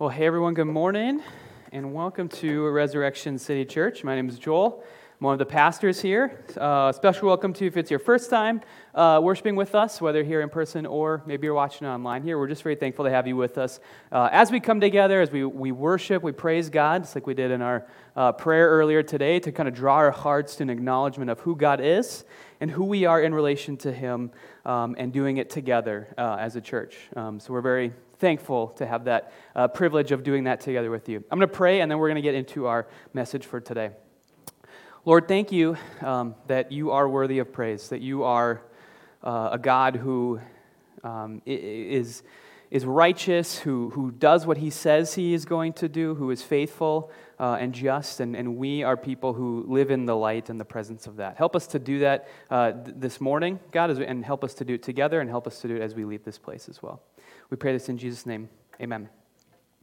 Well, hey everyone, good morning, and welcome to Resurrection City Church. My name is Joel. I'm one of the pastors here. Uh, special welcome to you if it's your first time uh, worshiping with us, whether here in person or maybe you're watching online here. We're just very thankful to have you with us. Uh, as we come together, as we, we worship, we praise God, just like we did in our uh, prayer earlier today, to kind of draw our hearts to an acknowledgement of who God is and who we are in relation to Him, um, and doing it together uh, as a church. Um, so we're very thankful to have that uh, privilege of doing that together with you. I'm going to pray, and then we're going to get into our message for today. Lord, thank you um, that you are worthy of praise, that you are uh, a God who um, is, is righteous, who, who does what he says he is going to do, who is faithful uh, and just, and, and we are people who live in the light and the presence of that. Help us to do that uh, th- this morning, God, and help us to do it together, and help us to do it as we leave this place as well. We pray this in Jesus' name. Amen.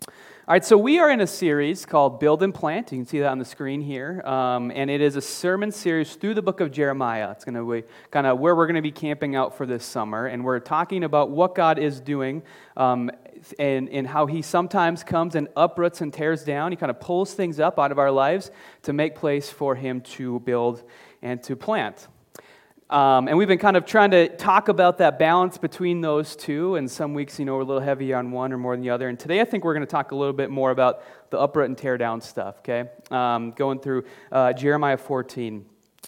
All right, so we are in a series called Build and Plant. You can see that on the screen here. Um, and it is a sermon series through the book of Jeremiah. It's going to be kind of where we're going to be camping out for this summer. And we're talking about what God is doing um, and, and how He sometimes comes and uproots and tears down. He kind of pulls things up out of our lives to make place for Him to build and to plant. Um, and we've been kind of trying to talk about that balance between those two. And some weeks, you know, we're a little heavier on one or more than the other. And today, I think we're going to talk a little bit more about the uproot and tear down stuff, okay? Um, going through uh, Jeremiah 14.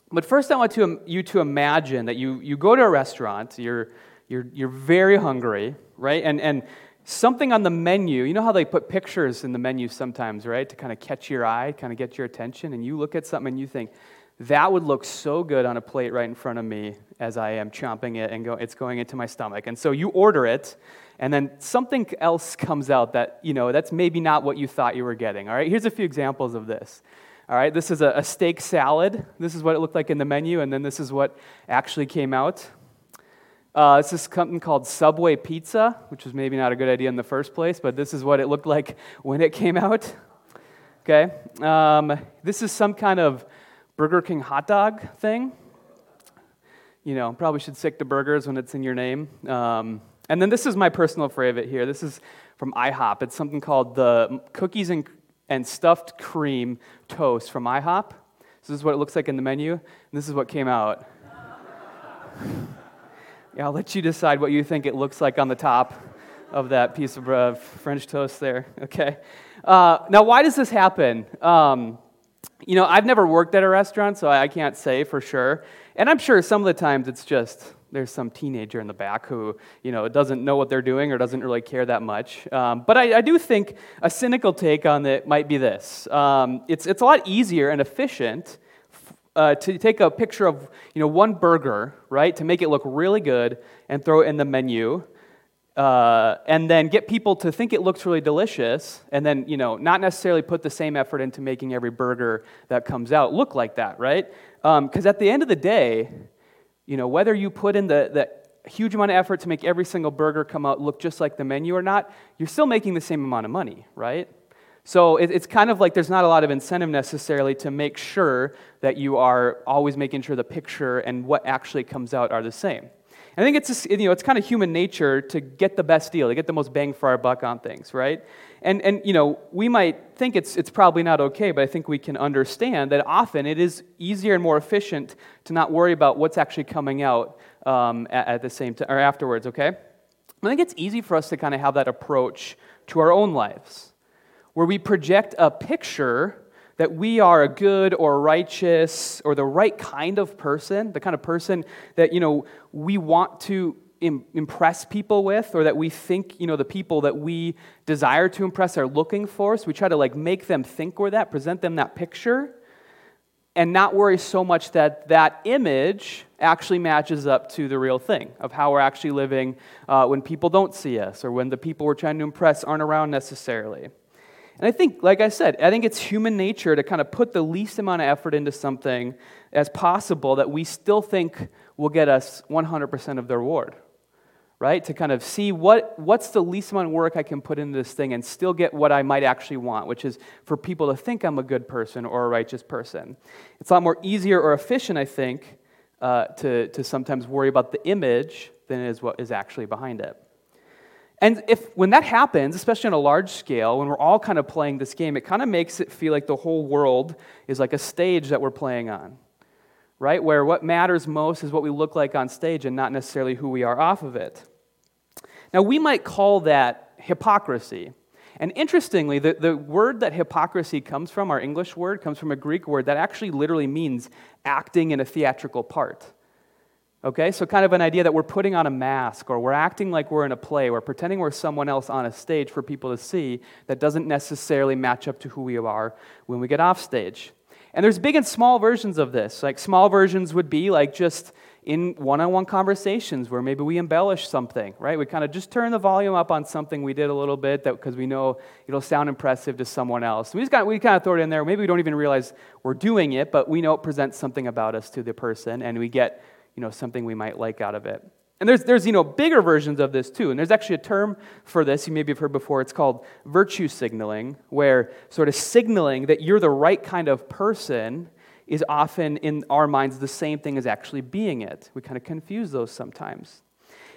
But first, I want to, you to imagine that you, you go to a restaurant, you're, you're, you're very hungry, right? And, and something on the menu, you know how they put pictures in the menu sometimes, right? To kind of catch your eye, kind of get your attention. And you look at something and you think, that would look so good on a plate right in front of me as I am chomping it and go, it's going into my stomach. And so you order it, and then something else comes out that, you know, that's maybe not what you thought you were getting. All right, here's a few examples of this. All right, this is a, a steak salad. This is what it looked like in the menu, and then this is what actually came out. Uh, this is something called Subway Pizza, which was maybe not a good idea in the first place, but this is what it looked like when it came out. Okay, um, this is some kind of Burger King hot dog thing. You know, probably should stick to burgers when it's in your name. Um, and then this is my personal favorite here. This is from IHOP. It's something called the cookies and, and stuffed cream toast from IHOP. So this is what it looks like in the menu, and this is what came out. yeah, I'll let you decide what you think it looks like on the top of that piece of uh, French toast there. Okay. Uh, now, why does this happen? Um, you know, I've never worked at a restaurant, so I can't say for sure. And I'm sure some of the times it's just there's some teenager in the back who, you know, doesn't know what they're doing or doesn't really care that much. Um, but I, I, do think a cynical take on it might be this. Um, it's, it's a lot easier and efficient uh, to take a picture of, you know, one burger, right, to make it look really good and throw it in the menu uh, and then get people to think it looks really delicious, and then you know not necessarily put the same effort into making every burger that comes out look like that, right? Because um, at the end of the day, you know whether you put in the, the huge amount of effort to make every single burger come out look just like the menu or not, you're still making the same amount of money, right? So it, it's kind of like there's not a lot of incentive necessarily to make sure that you are always making sure the picture and what actually comes out are the same. I think it's, you know, it's kind of human nature to get the best deal, to get the most bang for our buck on things, right? And, and you know, we might think it's, it's probably not okay, but I think we can understand that often it is easier and more efficient to not worry about what's actually coming out um, at, at, the same time, or afterwards, okay? I think it's easy for us to kind of have that approach to our own lives, where we project a picture that we are a good or righteous or the right kind of person, the kind of person that, you know, we want to impress people with or that we think, you know, the people that we desire to impress are looking for. So we try to like make them think we're that, present them that picture and not worry so much that that image actually matches up to the real thing of how we're actually living uh, when people don't see us or when the people we're trying to impress aren't around necessarily. And I think, like I said, I think it's human nature to kind of put the least amount of effort into something as possible that we still think will get us 100% of the reward, right? To kind of see what, what's the least amount of work I can put into this thing and still get what I might actually want, which is for people to think I'm a good person or a righteous person. It's a lot more easier or efficient, I think, uh, to, to sometimes worry about the image than it is what is actually behind it. And if when that happens, especially on a large scale, when we're all kind of playing this game, it kind of makes it feel like the whole world is like a stage that we're playing on. Right? Where what matters most is what we look like on stage and not necessarily who we are off of it. Now, we might call that hypocrisy. And interestingly, the, the word that hypocrisy comes from, our English word, comes from a Greek word that actually literally means acting in a theatrical part. Okay, so kind of an idea that we're putting on a mask or we're acting like we're in a play, we're pretending we're someone else on a stage for people to see that doesn't necessarily match up to who we are when we get off stage. And there's big and small versions of this. Like small versions would be like just in one on one conversations where maybe we embellish something, right? We kind of just turn the volume up on something we did a little bit because we know it'll sound impressive to someone else. We just got, we kind of throw it in there. Maybe we don't even realize we're doing it, but we know it presents something about us to the person and we get you know, something we might like out of it. And there's, there's you know, bigger versions of this too. And there's actually a term for this you maybe have heard before. It's called virtue signaling, where sort of signaling that you're the right kind of person is often in our minds the same thing as actually being it. We kind of confuse those sometimes.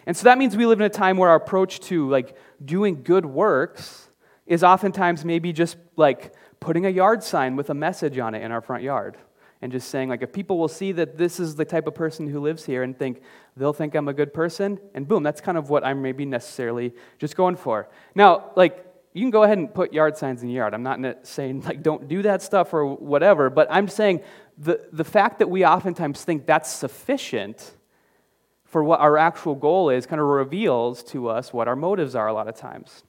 And so that means we live in a time where our approach to like doing good works is oftentimes maybe just like putting a yard sign with a message on it in our front yard and just saying, like, if people will see that this is the type of person who lives here and think they'll think I'm a good person, and boom, that's kind of what I'm maybe necessarily just going for. Now, like, you can go ahead and put yard signs in your yard. I'm not saying, like, don't do that stuff or whatever, but I'm saying the, the fact that we oftentimes think that's sufficient for what our actual goal is kind of reveals to us what our motives are a lot of times.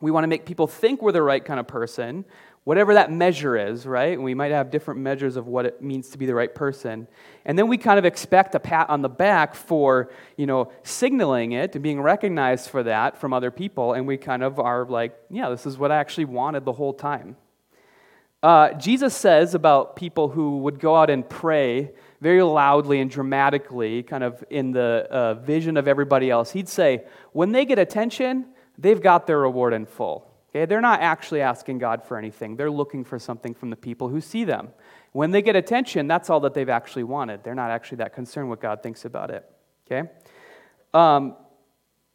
We want to make people think we're the right kind of person, whatever that measure is, right? We might have different measures of what it means to be the right person. And then we kind of expect a pat on the back for, you know, signaling it and being recognized for that from other people. And we kind of are like, yeah, this is what I actually wanted the whole time. Uh, Jesus says about people who would go out and pray very loudly and dramatically, kind of in the uh, vision of everybody else, he'd say, when they get attention, they've got their reward in full. Okay, they're not actually asking God for anything. They're looking for something from the people who see them. When they get attention, that's all that they've actually wanted. They're not actually that concerned what God thinks about it. Okay? Um,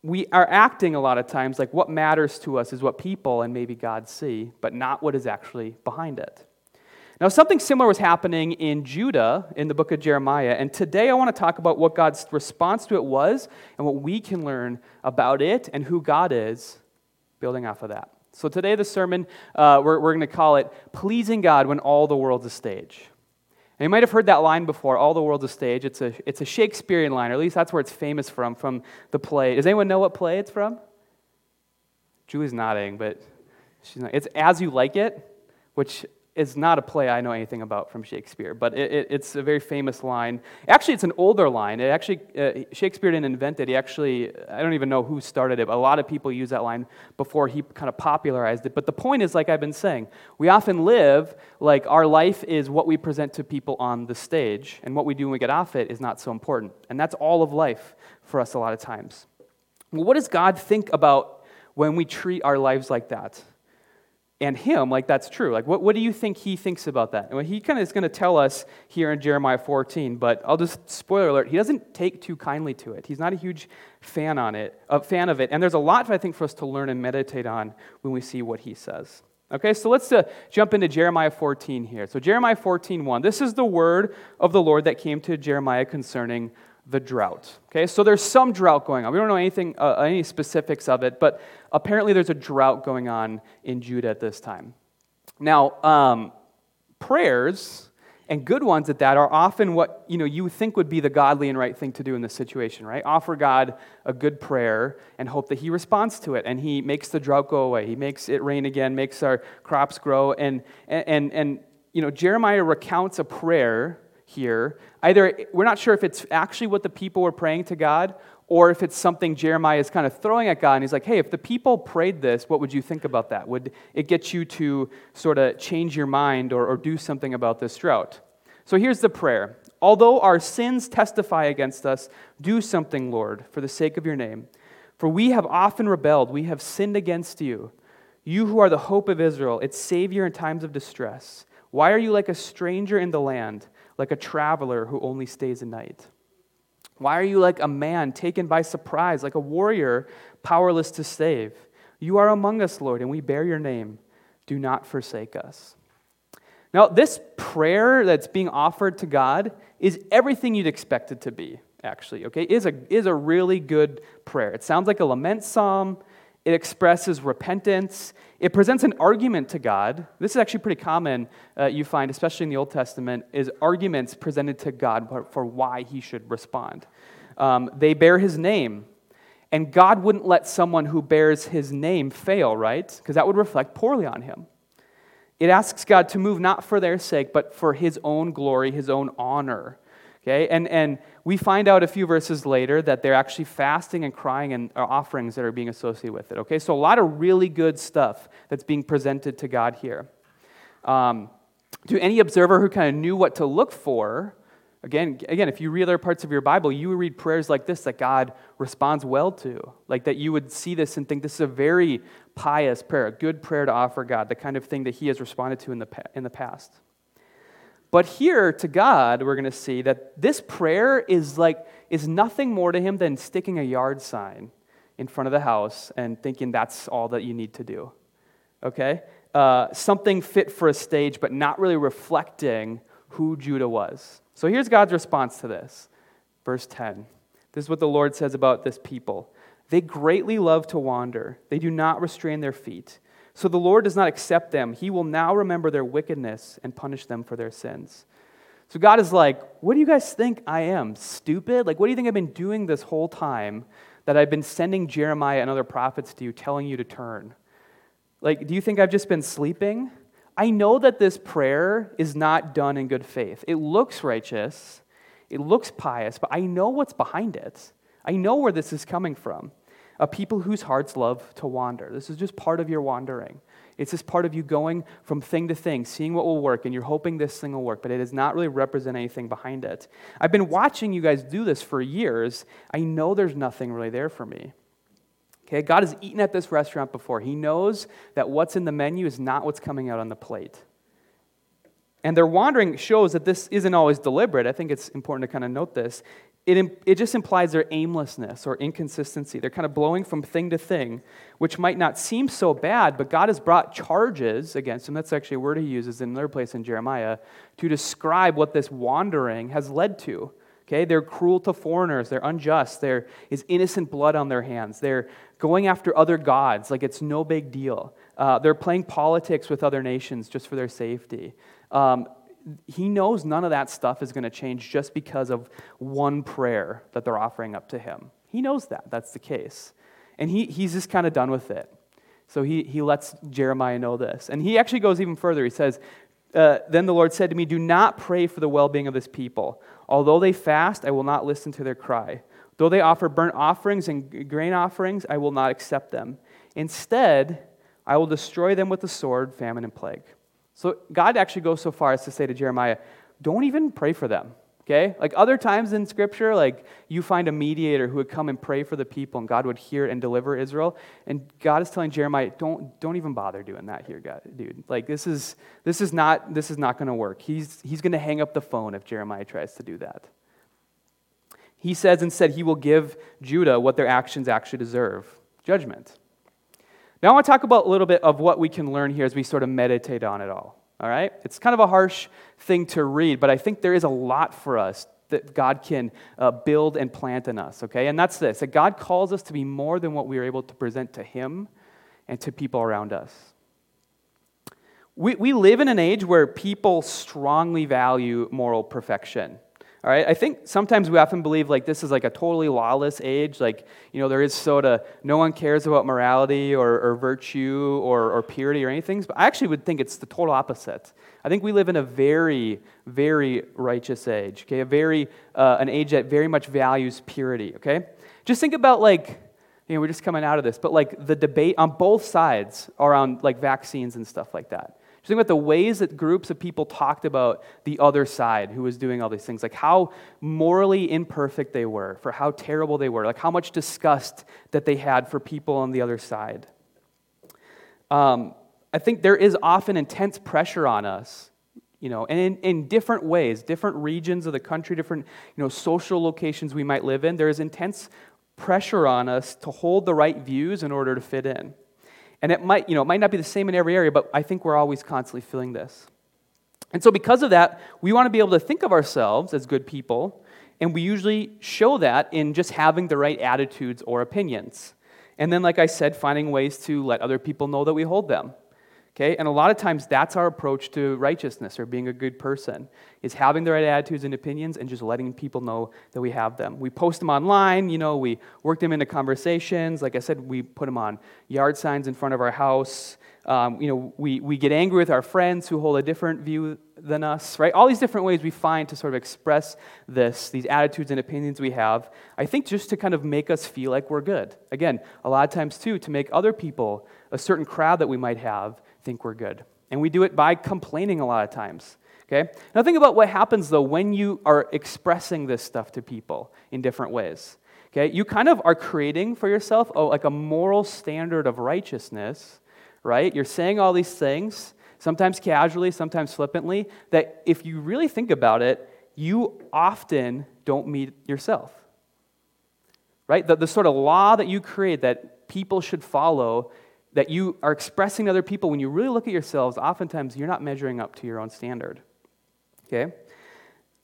we are acting a lot of times like what matters to us is what people and maybe God see, but not what is actually behind it. Now, something similar was happening in Judah in the book of Jeremiah, and today I want to talk about what God's response to it was and what we can learn about it and who God is, building off of that. So today, the sermon, uh, we're, we're going to call it Pleasing God When All the World's a Stage. And you might have heard that line before, All the World's a Stage. It's a, it's a Shakespearean line, or at least that's where it's famous from, from the play. Does anyone know what play it's from? Julie's nodding, but she's not. It's As You Like It, which is not a play I know anything about from Shakespeare, but it, it, it's a very famous line. Actually, it's an older line. It actually uh, Shakespeare didn't invent it. He actually I don't even know who started it. But a lot of people use that line before he kind of popularized it. But the point is, like I've been saying, we often live like our life is what we present to people on the stage, and what we do when we get off it is not so important. And that's all of life for us a lot of times. Well, what does God think about when we treat our lives like that? And him like that's true. Like what, what do you think he thinks about that? Well, he kind of is going to tell us here in jeremiah 14 but i'll just spoiler alert he doesn't take too kindly to it. He's not a huge fan on it a fan of it. And there's a lot i think for us to learn and meditate on when we see what he says. Okay so let's uh, jump into jeremiah 14 here. So jeremiah 14 1 this is the word of the lord that came to jeremiah concerning the drought. Okay, so there's some drought going on. We don't know anything, uh, any specifics of it, but apparently there's a drought going on in Judah at this time. Now, um, prayers and good ones at that are often what you know you think would be the godly and right thing to do in this situation, right? Offer God a good prayer and hope that He responds to it, and He makes the drought go away. He makes it rain again, makes our crops grow, and and and, and you know Jeremiah recounts a prayer here. Either we're not sure if it's actually what the people were praying to God or if it's something Jeremiah is kind of throwing at God. And he's like, hey, if the people prayed this, what would you think about that? Would it get you to sort of change your mind or, or do something about this drought? So here's the prayer Although our sins testify against us, do something, Lord, for the sake of your name. For we have often rebelled, we have sinned against you. You who are the hope of Israel, its Savior in times of distress. Why are you like a stranger in the land? Like a traveler who only stays a night. Why are you like a man taken by surprise, like a warrior powerless to save? You are among us, Lord, and we bear your name. Do not forsake us. Now, this prayer that's being offered to God is everything you'd expect it to be, actually, okay? Is a, is a really good prayer. It sounds like a lament psalm. It expresses repentance. It presents an argument to God. This is actually pretty common, uh, you find, especially in the Old Testament, is arguments presented to God for why he should respond. Um, they bear his name. And God wouldn't let someone who bears his name fail, right? Because that would reflect poorly on him. It asks God to move not for their sake, but for his own glory, his own honor. Okay? And, and we find out a few verses later that they're actually fasting and crying and offerings that are being associated with it. Okay? So a lot of really good stuff that's being presented to God here. Um, to any observer who kind of knew what to look for, Again, again, if you read other parts of your Bible, you would read prayers like this that God responds well to. Like that you would see this and think this is a very pious prayer, a good prayer to offer God, the kind of thing that He has responded to in the, in the past. But here to God, we're going to see that this prayer is like is nothing more to him than sticking a yard sign in front of the house and thinking that's all that you need to do. Okay? Uh, something fit for a stage, but not really reflecting who Judah was. So here's God's response to this. Verse 10. This is what the Lord says about this people. They greatly love to wander, they do not restrain their feet. So the Lord does not accept them. He will now remember their wickedness and punish them for their sins. So God is like, What do you guys think I am? Stupid? Like, what do you think I've been doing this whole time that I've been sending Jeremiah and other prophets to you, telling you to turn? Like, do you think I've just been sleeping? I know that this prayer is not done in good faith. It looks righteous, it looks pious, but I know what's behind it. I know where this is coming from. A people whose hearts love to wander. This is just part of your wandering. It's just part of you going from thing to thing, seeing what will work, and you're hoping this thing will work, but it does not really represent anything behind it. I've been watching you guys do this for years. I know there's nothing really there for me. Okay, God has eaten at this restaurant before. He knows that what's in the menu is not what's coming out on the plate. And their wandering shows that this isn't always deliberate. I think it's important to kind of note this. It, it just implies their aimlessness or inconsistency. They're kind of blowing from thing to thing, which might not seem so bad, but God has brought charges against them. That's actually a word he uses in another place in Jeremiah to describe what this wandering has led to. Okay, they're cruel to foreigners, they're unjust, there is innocent blood on their hands, they're going after other gods like it's no big deal. Uh, they're playing politics with other nations just for their safety. Um, he knows none of that stuff is going to change just because of one prayer that they're offering up to him. He knows that, that's the case. And he, he's just kind of done with it. So he, he lets Jeremiah know this. And he actually goes even further. He says, uh, Then the Lord said to me, Do not pray for the well being of this people. Although they fast, I will not listen to their cry. Though they offer burnt offerings and grain offerings, I will not accept them. Instead, I will destroy them with the sword, famine, and plague. So God actually goes so far as to say to Jeremiah, Don't even pray for them. Okay? Like other times in Scripture, like you find a mediator who would come and pray for the people, and God would hear and deliver Israel. And God is telling Jeremiah, don't, don't even bother doing that here, God, dude. Like this is this is not this is not going to work. He's he's going to hang up the phone if Jeremiah tries to do that. He says instead he will give Judah what their actions actually deserve judgment. Now, I want to talk about a little bit of what we can learn here as we sort of meditate on it all. All right? It's kind of a harsh thing to read, but I think there is a lot for us that God can uh, build and plant in us, okay? And that's this that God calls us to be more than what we are able to present to Him and to people around us. We, we live in an age where people strongly value moral perfection. All right, I think sometimes we often believe like this is like a totally lawless age. Like, you know, there is sort of no one cares about morality or, or virtue or, or purity or anything. But I actually would think it's the total opposite. I think we live in a very, very righteous age, okay? A very, uh, an age that very much values purity, okay? Just think about like, you know, we're just coming out of this, but like the debate on both sides around like vaccines and stuff like that. Just think about the ways that groups of people talked about the other side who was doing all these things, like how morally imperfect they were, for how terrible they were, like how much disgust that they had for people on the other side. Um, I think there is often intense pressure on us you know, and in, in different ways, different regions of the country, different, you know, social locations we might live in, there is intense pressure on us to hold the right views in order to fit in. And it might, you know, it might not be the same in every area, but I think we're always constantly feeling this. And so, because of that, we want to be able to think of ourselves as good people, and we usually show that in just having the right attitudes or opinions. And then, like I said, finding ways to let other people know that we hold them. Okay? And a lot of times that's our approach to righteousness or being a good person is having the right attitudes and opinions and just letting people know that we have them. We post them online, you know, we work them into conversations. Like I said, we put them on yard signs in front of our house. Um, you know, we, we get angry with our friends who hold a different view than us, right? All these different ways we find to sort of express this, these attitudes and opinions we have, I think just to kind of make us feel like we're good. Again, a lot of times too, to make other people, a certain crowd that we might have, think we're good. And we do it by complaining a lot of times. Okay? Now think about what happens though when you are expressing this stuff to people in different ways. Okay? You kind of are creating for yourself oh, like a moral standard of righteousness right? You're saying all these things, sometimes casually, sometimes flippantly, that if you really think about it, you often don't meet yourself. Right? The, the sort of law that you create that people should follow, that you are expressing to other people, when you really look at yourselves, oftentimes you're not measuring up to your own standard. Okay?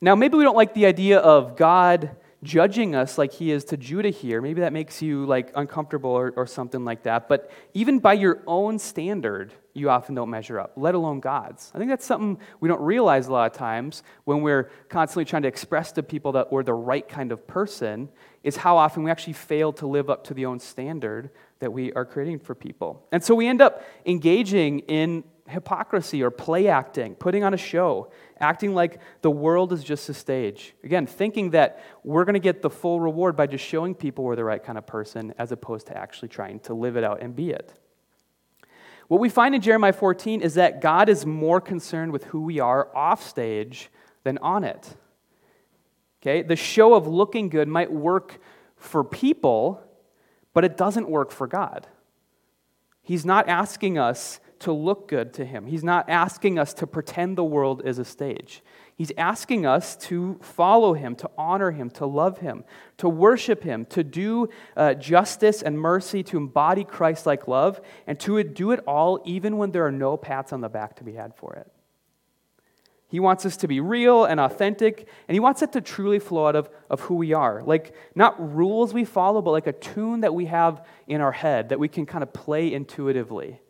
Now, maybe we don't like the idea of God judging us like he is to Judah here. Maybe that makes you like uncomfortable or, or something like that. But even by your own standard, you often don't measure up, let alone God's. I think that's something we don't realize a lot of times when we're constantly trying to express to people that we're the right kind of person, is how often we actually fail to live up to the own standard that we are creating for people. And so we end up engaging in hypocrisy or play acting, putting on a show, acting like the world is just a stage. Again, thinking that we're going to get the full reward by just showing people we're the right kind of person as opposed to actually trying to live it out and be it. What we find in Jeremiah 14 is that God is more concerned with who we are off stage than on it. Okay? The show of looking good might work for people, but it doesn't work for God. He's not asking us to look good to Him. He's not asking us to pretend the world is a stage. He's asking us to follow Him, to honor Him, to love Him, to worship Him, to do uh, justice and mercy, to embody Christ like love, and to do it all even when there are no pats on the back to be had for it. He wants us to be real and authentic, and He wants it to truly flow out of, of who we are. Like, not rules we follow, but like a tune that we have in our head that we can kind of play intuitively.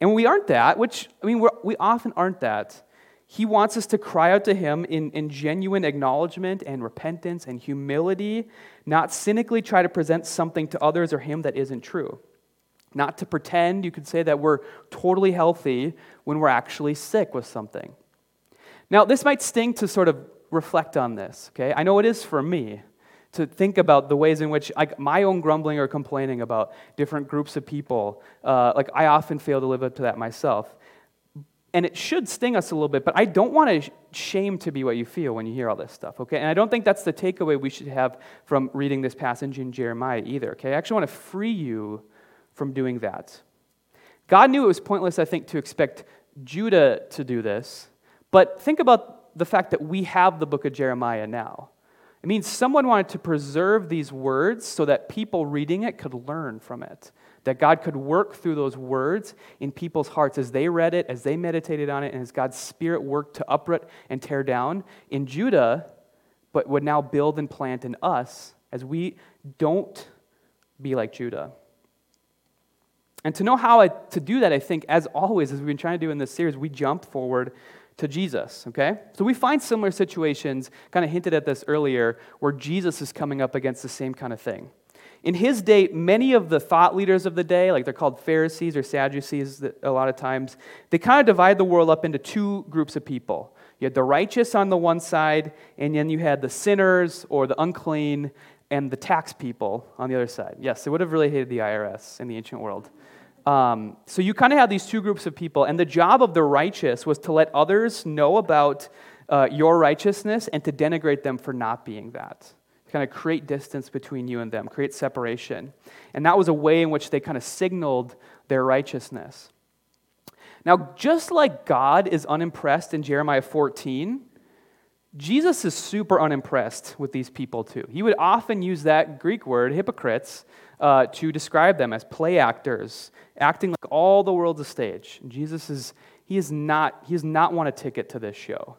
And when we aren't that, which, I mean, we often aren't that, he wants us to cry out to him in, in genuine acknowledgement and repentance and humility, not cynically try to present something to others or him that isn't true. Not to pretend, you could say, that we're totally healthy when we're actually sick with something. Now, this might sting to sort of reflect on this, okay? I know it is for me to think about the ways in which like my own grumbling or complaining about different groups of people uh, like i often fail to live up to that myself and it should sting us a little bit but i don't want to shame to be what you feel when you hear all this stuff okay and i don't think that's the takeaway we should have from reading this passage in jeremiah either okay i actually want to free you from doing that god knew it was pointless i think to expect judah to do this but think about the fact that we have the book of jeremiah now it means someone wanted to preserve these words so that people reading it could learn from it. That God could work through those words in people's hearts as they read it, as they meditated on it, and as God's Spirit worked to uproot and tear down in Judah, but would now build and plant in us as we don't be like Judah. And to know how I, to do that, I think, as always, as we've been trying to do in this series, we jump forward to Jesus, okay? So we find similar situations, kind of hinted at this earlier, where Jesus is coming up against the same kind of thing. In his day, many of the thought leaders of the day, like they're called Pharisees or Sadducees a lot of times, they kind of divide the world up into two groups of people. You had the righteous on the one side, and then you had the sinners or the unclean and the tax people on the other side. Yes, they would have really hated the IRS in the ancient world. Um, so you kind of have these two groups of people, and the job of the righteous was to let others know about uh, your righteousness and to denigrate them for not being that. Kind of create distance between you and them, create separation. And that was a way in which they kind of signaled their righteousness. Now, just like God is unimpressed in Jeremiah 14, Jesus is super unimpressed with these people too. He would often use that Greek word, hypocrites, uh, to describe them as play actors, acting like all the world's a stage. And Jesus is, he is not, he does not want a ticket to this show.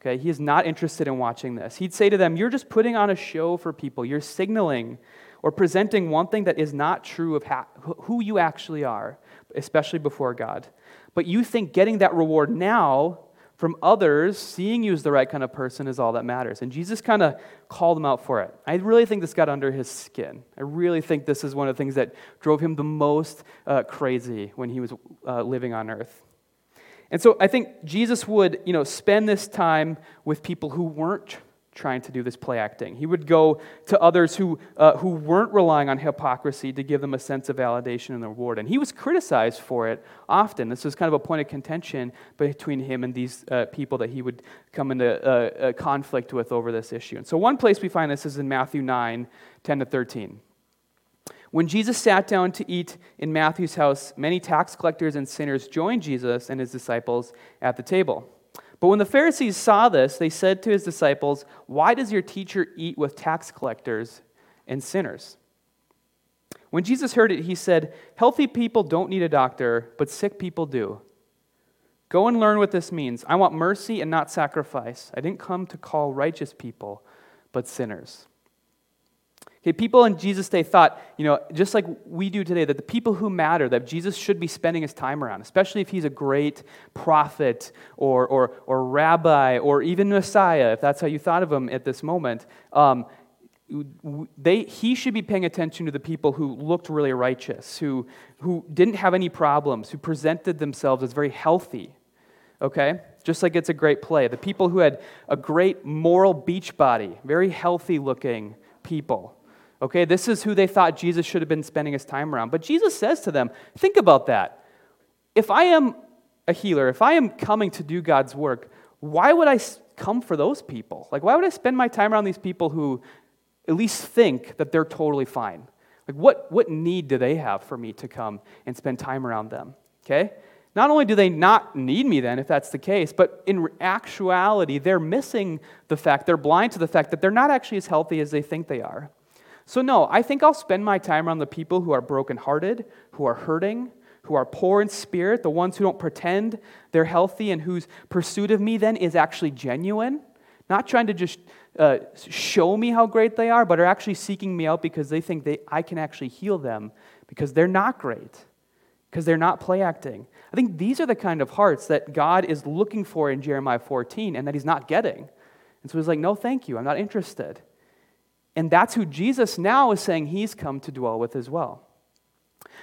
Okay, he is not interested in watching this. He'd say to them, You're just putting on a show for people. You're signaling or presenting one thing that is not true of ha- who you actually are, especially before God. But you think getting that reward now from others, seeing you as the right kind of person is all that matters. And Jesus kind of called them out for it. I really think this got under his skin. I really think this is one of the things that drove him the most uh, crazy when he was uh, living on earth. And so I think Jesus would, you know, spend this time with people who weren't trying to do this play acting. He would go to others who, uh, who weren't relying on hypocrisy to give them a sense of validation and reward. And he was criticized for it often. This was kind of a point of contention between him and these uh, people that he would come into uh, conflict with over this issue. And so, one place we find this is in Matthew 9 10 to 13. When Jesus sat down to eat in Matthew's house, many tax collectors and sinners joined Jesus and his disciples at the table. But when the Pharisees saw this, they said to his disciples, Why does your teacher eat with tax collectors and sinners? When Jesus heard it, he said, Healthy people don't need a doctor, but sick people do. Go and learn what this means. I want mercy and not sacrifice. I didn't come to call righteous people, but sinners. Okay, people in Jesus' day thought, you know, just like we do today, that the people who matter, that Jesus should be spending his time around, especially if he's a great prophet or, or, or rabbi or even Messiah, if that's how you thought of him at this moment, um, they, he should be paying attention to the people who looked really righteous, who, who didn't have any problems, who presented themselves as very healthy. Okay? Just like it's a great play. The people who had a great moral beach body, very healthy looking people. Okay, this is who they thought Jesus should have been spending his time around. But Jesus says to them, think about that. If I am a healer, if I am coming to do God's work, why would I come for those people? Like, why would I spend my time around these people who at least think that they're totally fine? Like, what, what need do they have for me to come and spend time around them? Okay? Not only do they not need me then, if that's the case, but in actuality, they're missing the fact, they're blind to the fact that they're not actually as healthy as they think they are. So, no, I think I'll spend my time around the people who are brokenhearted, who are hurting, who are poor in spirit, the ones who don't pretend they're healthy and whose pursuit of me then is actually genuine. Not trying to just uh, show me how great they are, but are actually seeking me out because they think they, I can actually heal them because they're not great, because they're not play acting. I think these are the kind of hearts that God is looking for in Jeremiah 14 and that he's not getting. And so he's like, no, thank you, I'm not interested. And that's who Jesus now is saying he's come to dwell with as well.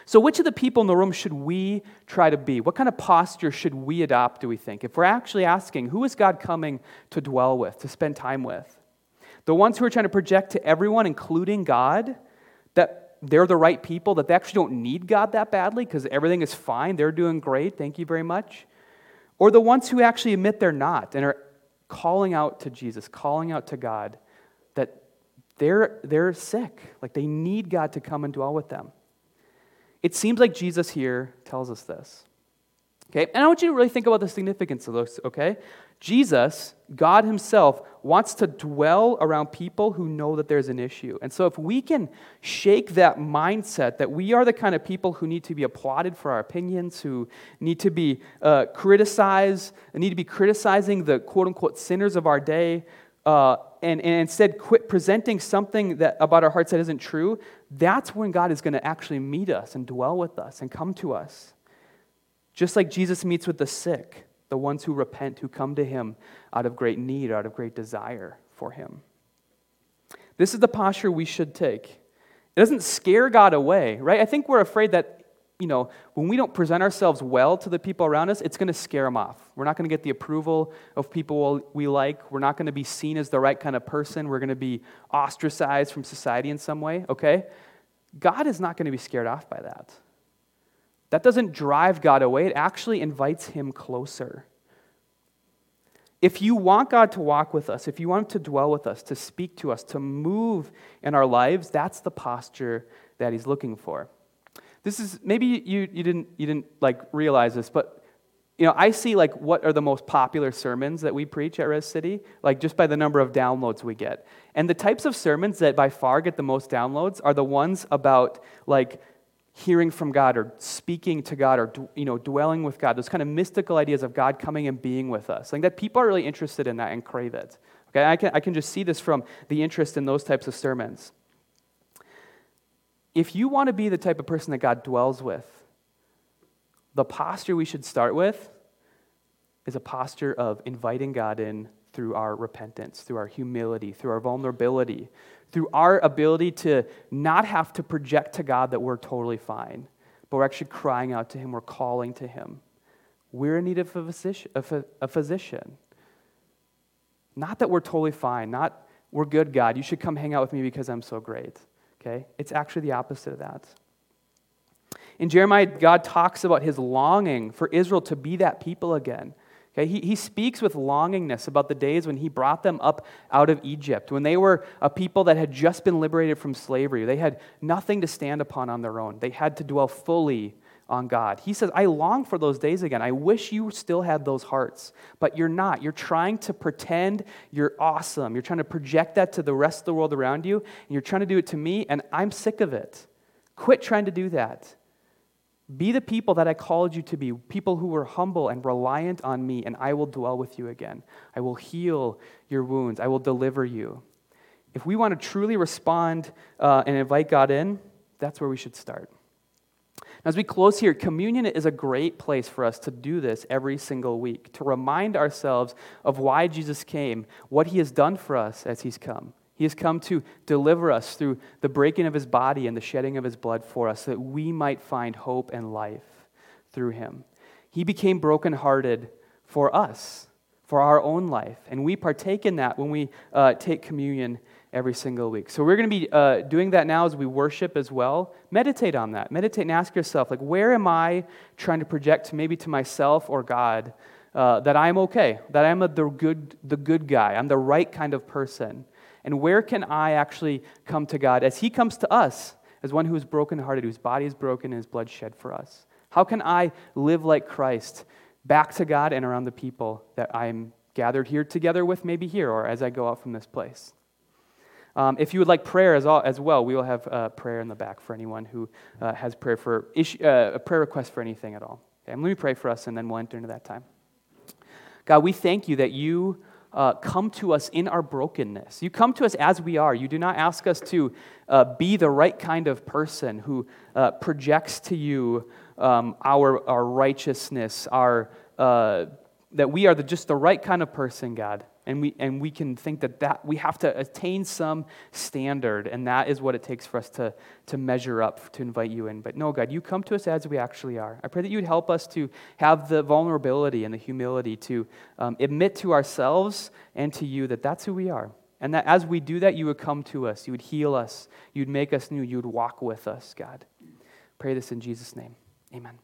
So, which of the people in the room should we try to be? What kind of posture should we adopt, do we think? If we're actually asking, who is God coming to dwell with, to spend time with? The ones who are trying to project to everyone, including God, that they're the right people, that they actually don't need God that badly because everything is fine, they're doing great, thank you very much? Or the ones who actually admit they're not and are calling out to Jesus, calling out to God they're, they're sick. Like they need God to come and dwell with them. It seems like Jesus here tells us this. Okay? And I want you to really think about the significance of this, okay? Jesus, God Himself, wants to dwell around people who know that there's an issue. And so, if we can shake that mindset that we are the kind of people who need to be applauded for our opinions, who need to be uh, criticized, need to be criticizing the quote unquote sinners of our day, uh, and, and instead quit presenting something that, about our hearts that isn't true, that's when God is going to actually meet us and dwell with us and come to us. Just like Jesus meets with the sick, the ones who repent, who come to him out of great need, out of great desire for him. This is the posture we should take. It doesn't scare God away, right? I think we're afraid that you know, when we don't present ourselves well to the people around us, it's going to scare them off. We're not going to get the approval of people we like. We're not going to be seen as the right kind of person. We're going to be ostracized from society in some way, okay? God is not going to be scared off by that. That doesn't drive God away, it actually invites him closer. If you want God to walk with us, if you want Him to dwell with us, to speak to us, to move in our lives, that's the posture that He's looking for. This is maybe you, you didn't you didn't like realize this, but you know, I see like what are the most popular sermons that we preach at Res City, like just by the number of downloads we get. And the types of sermons that by far get the most downloads are the ones about like hearing from God or speaking to God or you know dwelling with God. Those kind of mystical ideas of God coming and being with us. Like that people are really interested in that and crave it. Okay, I can I can just see this from the interest in those types of sermons. If you want to be the type of person that God dwells with, the posture we should start with is a posture of inviting God in through our repentance, through our humility, through our vulnerability, through our ability to not have to project to God that we're totally fine, but we're actually crying out to Him, we're calling to Him. We're in need of a physician. A physician. Not that we're totally fine, not we're good, God. You should come hang out with me because I'm so great. Okay? It's actually the opposite of that. In Jeremiah, God talks about his longing for Israel to be that people again. Okay, he, he speaks with longingness about the days when he brought them up out of Egypt, when they were a people that had just been liberated from slavery. They had nothing to stand upon on their own, they had to dwell fully on God. He says, I long for those days again. I wish you still had those hearts, but you're not. You're trying to pretend you're awesome. You're trying to project that to the rest of the world around you, and you're trying to do it to me, and I'm sick of it. Quit trying to do that. Be the people that I called you to be, people who were humble and reliant on me, and I will dwell with you again. I will heal your wounds, I will deliver you. If we want to truly respond uh, and invite God in, that's where we should start. As we close here, communion is a great place for us to do this every single week, to remind ourselves of why Jesus came, what he has done for us as he's come. He has come to deliver us through the breaking of his body and the shedding of his blood for us, so that we might find hope and life through him. He became brokenhearted for us, for our own life, and we partake in that when we uh, take communion every single week. So we're going to be uh, doing that now as we worship as well. Meditate on that. Meditate and ask yourself, like, where am I trying to project maybe to myself or God uh, that I'm okay, that I'm a, the good, the good guy, I'm the right kind of person. And where can I actually come to God as He comes to us, as one who is brokenhearted, whose body is broken and his blood shed for us? How can I live like Christ back to God and around the people that I'm gathered here together with, maybe here or as I go out from this place? Um, if you would like prayer as, all, as well, we will have uh, prayer in the back for anyone who uh, has prayer for issue, uh, a prayer request for anything at all. Okay, let me pray for us, and then we'll enter into that time. God, we thank you that you uh, come to us in our brokenness. You come to us as we are. You do not ask us to uh, be the right kind of person who uh, projects to you um, our, our righteousness, our, that we are the, just the right kind of person, God and we, and we can think that, that we have to attain some standard, and that is what it takes for us to, to measure up to invite you in. But no, God, you come to us as we actually are. I pray that you would help us to have the vulnerability and the humility to um, admit to ourselves and to you that that's who we are. And that as we do that, you would come to us, you would heal us, you'd make us new, you would walk with us, God. Pray this in Jesus' name. Amen.